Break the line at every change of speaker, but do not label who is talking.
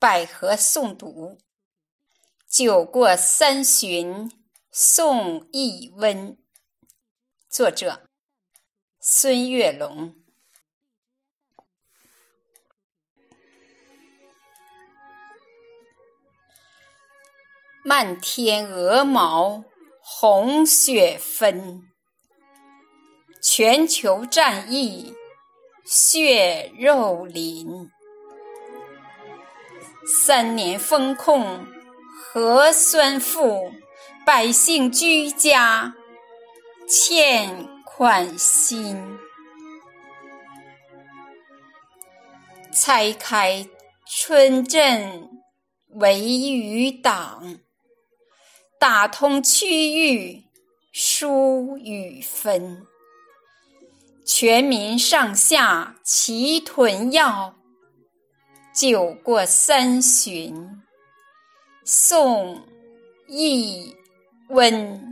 百合诵读，酒过三巡送一温。作者：孙月龙。漫天鹅毛红雪纷，全球战役血肉淋。三年封控核酸负，百姓居家欠款心。拆开村镇围余党，打通区域疏与分。全民上下齐囤药。酒过三巡，宋·易温。